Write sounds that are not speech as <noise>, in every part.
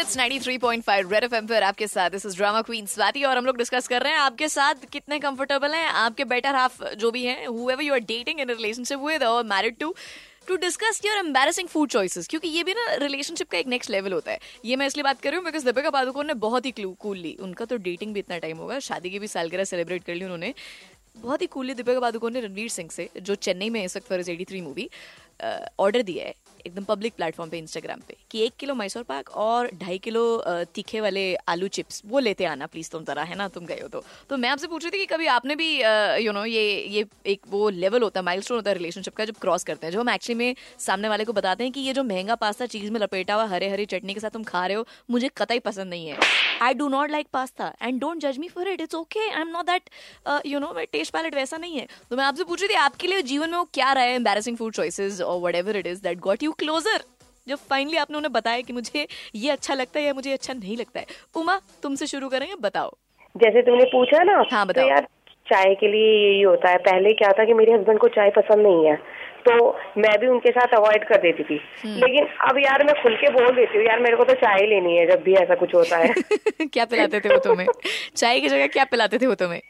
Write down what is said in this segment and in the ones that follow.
It's 93.5 red FM पर आपके साथ। This is drama queen Swati और हम लोग डिस्कस कर रहे हैं आपके साथ कितने कंफर्टेबल हैं, आपके बेटर हाफ़ जो भी हैं whoever you are dating in relationship with or married to to discuss your embarrassing food choices क्योंकि ये भी ना रिलेशनशिप का एक नेक्स्ट लेवल होता है। ये मैं इसलिए बात कर रही हूँ बिकॉज़ दीपिका पादुकोण ने बहुत ही क्लू कूल ली। उनका तो डेटिंग भी इतना टाइम होगा, शादी की भी सालगिरह सेलिब्रेट कर ली उन्होंने। बहुत ही कूली दीपिका पादुकोण ने रणवीर सिंह से, जो चेन्नई में इस वक्त for eighty three movie order दिया है। एकदम पब्लिक प्लेटफॉर्म पे इंस्टाग्राम पे, कि एक किलो मैसूर पाक और ढाई किलो तीखे वाले आलू चिप्स वो लेते आना प्लीज़ तुम तरह है ना? तुम गए हो तो। तो मैं आपसे पूछ रही थी कि कभी आपने भी यू नो ये ये एक वो लेवल होता है माइलस्टोन होता है रिलेशनशिप का, जब क्रॉस करते हैं, जो हम एक्चुअली में सामने वाले को बताते हैं कि ये जो महँगा पास्ता चीज़ में लपेटा हुआ हरे हरी चटनी के साथ तुम खा रहे हो, मुझे कतई पसंद नहीं है। I do not like pasta and don't जज me for it it's okay I am not that you know taste palate वैसा नहीं है। तो मैं आपसे पूछ रही थी, आपके लिए जीवन में वो क्या रहा है एम्बेसिंग फ़ूड चॉइसेस और whatever it is that got you closer जब फाइनली आपने उन्हें बताया कि मुझे ये अच्छा लगता है या मुझे अच्छा नहीं लगता है उमा तुमसे शुरू करेंगे बताओ। जैसे तुमने पूछा ना हाँ बताओ। तो यार चाय के लिए यही होता है। पहले क्या था कि मेरे हस्बैंड को चाय पसंद नहीं है तो मैं भी उनके साथ अवॉइड कर देती थी। हम्म। लेकिन अब यार मैं खुल के बोल देती हूँ यार मेरे को तो चाय लेनी है जब भी ऐसा कुछ होता है। <laughs> क्या पिलाते थे वो तुम्हें? <laughs> चाय की जगह क्या पिलाते थे वो तुम्हें?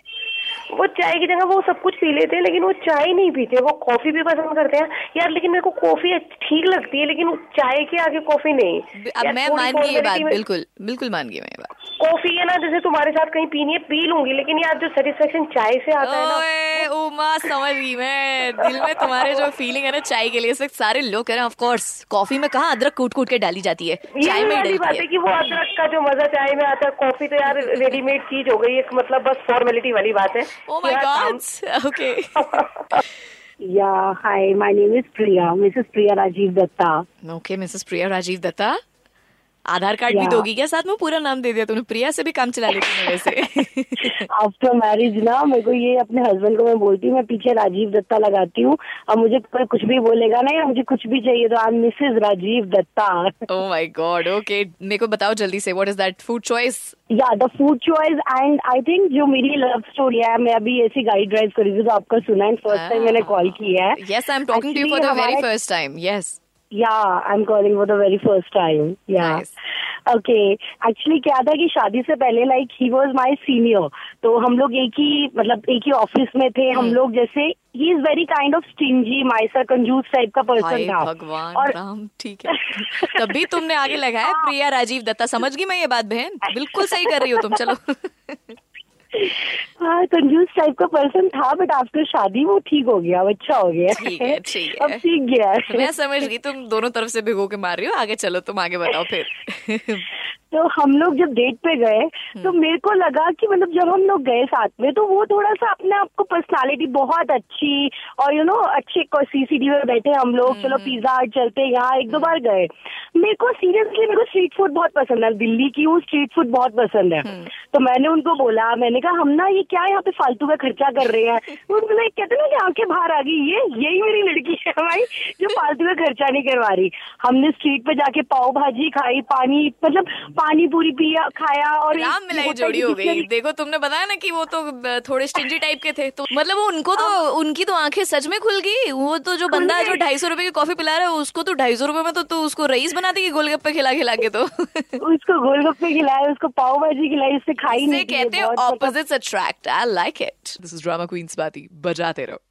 वो चाय की जगह वो सब कुछ पी लेते हैं लेकिन वो चाय नहीं पीते वो कॉफ़ी भी पसंद करते हैं। यार लेकिन मेरे को कॉफ़ी ठीक लगती है लेकिन चाय के आगे कॉफ़ी नहीं। अब मैं मान गई ये बात बिल्कुल बिल्कुल मान गई मैं ये बात। कॉफ़ी है ना जैसे तुम्हारे साथ कहीं पीनी है पी लूँगी लेकिन यार जो सेटिस्फेक्शन चाय से आता है ना उमा समझ गई मैं दिल में तुम्हारे जो फीलिंग है ना चाय के लिए सारे लोग कह रहे हैं ऑफ़ कोर्स कॉफ़ी में कहाँ अदरक कूट कूट के डाली जाती है चाय में ही बात है कि वो अदरक का जो मज़ा चाय में आता है कॉफ़ी तो यार रेडीमेड चीज़ हो गई एक मतलब बस फॉर्मेलिटी वाली बात है Oh my God. Okay. <laughs> yeah. Hi. My name is Priya. Mrs. Priya Rajiv Datta. Okay, Mrs. Priya Rajiv Datta. Aadhaar card भी दोगी क्या? साथ में पूरा नाम दे दिया तूने। प्रिया से भी काम चला लेती है वैसे। <laughs> आफ्टर मैरिज ना मेरे को ये अपने हस्बैंड को मैं बोलती हूँ मैं पीछे राजीव दत्ता लगाती हूँ। और मुझे कोई कुछ भी बोलेगा ना या मुझे कुछ भी चाहिए तो आई Mrs Rajiv Datta. Oh my god okay मेरे को बताओ जल्दी से what is that food choice या the food choice and I think जो मेरी लव स्टोरी है मैं अभी ऐसी गाइड ड्राइव करी थी तो आपका सुना है फ़र्स्ट टाइम मैंने कॉल की है। Yes I am talking to you for the very first time yes Yeah, I'm calling for the very first time. Yeah. Nice. Okay actually क्या था कि शादी से पहले लाइक ही वॉज़ माई सीनियर तो हम लोग एक ही मतलब एक ही ऑफ़िस में थे. हम hmm. लोग जैसे ही is very kind of stingy miser कंजूस टाइप का पर्सन था. भगवान और राम ठीक है। <laughs> तभी तुमने आगे लगाया प्रिया राजीव दत्ता। समझ गई मैं ये बात बहन? बिल्कुल सही कर रही हो तुम चलो। हाँ कंजूस टाइप का पर्सन था बट आफ्टर शादी वो ठीक हो गया अच्छा हो गया। ठीक है ठीक <laughs> है। अब सीख गया। मैं समझ गई तुम दोनों तरफ़ से भिगो के मार रही हो आगे चलो तुम आगे बताओ फिर। <laughs> तो हम लोग जब डेट पे गए तो हम्म। मेरे को लगा कि मतलब जब हम लोग गए साथ में तो वो थोड़ा सा अपने आप को पर्सनालिटी बहुत अच्छी और यू नो अच्छे सीसीटीवी में बैठे हम लोग चलो पिज्जा हट चलते यहाँ एक दो बार गए। मेरे को सीरियसली मेरे को स्ट्रीट फ़ूड बहुत पसंद है दिल्ली की वो स्ट्रीट फ़ूड बहुत पसंद है। हम्म। तो मैंने उनको बोला मैंने कहा हम ना ये क्या यहाँ पे फालतू का खर्चा कर रहे हैं? उन्होंने कहते ना कि आँखें बाहर आ गई ये यही मेरी लड़की है भाई जो फालतू का खर्चा नहीं करवा रही। हमने स्ट्रीट पे जाके पाव भाजी खाई पानी मतलब पानी पूरी पिया खाया और राम मिलाई जोड़ी हो गई। देखो तुमने बताया ना कि वो तो थोड़े स्टिंजी टाइप के थे तो मतलब वो उनको तो उनकी तो आँखें सच में खुल गई। वो तो जो बंदा है जो ढाई सौ रुपए की कॉफ़ी पिला रहा है उसको तो ढाई सौ रुपए में तो, तो उसको रईस बना देगी गोलगप्पे खिला खिला के तो? उसको गोलगप्पे खिलाए उसको पाव भाजी खिलाई उससे खाई नहीं कहते हैं opposites attract I like it this is drama queens बाती बजाते रहो।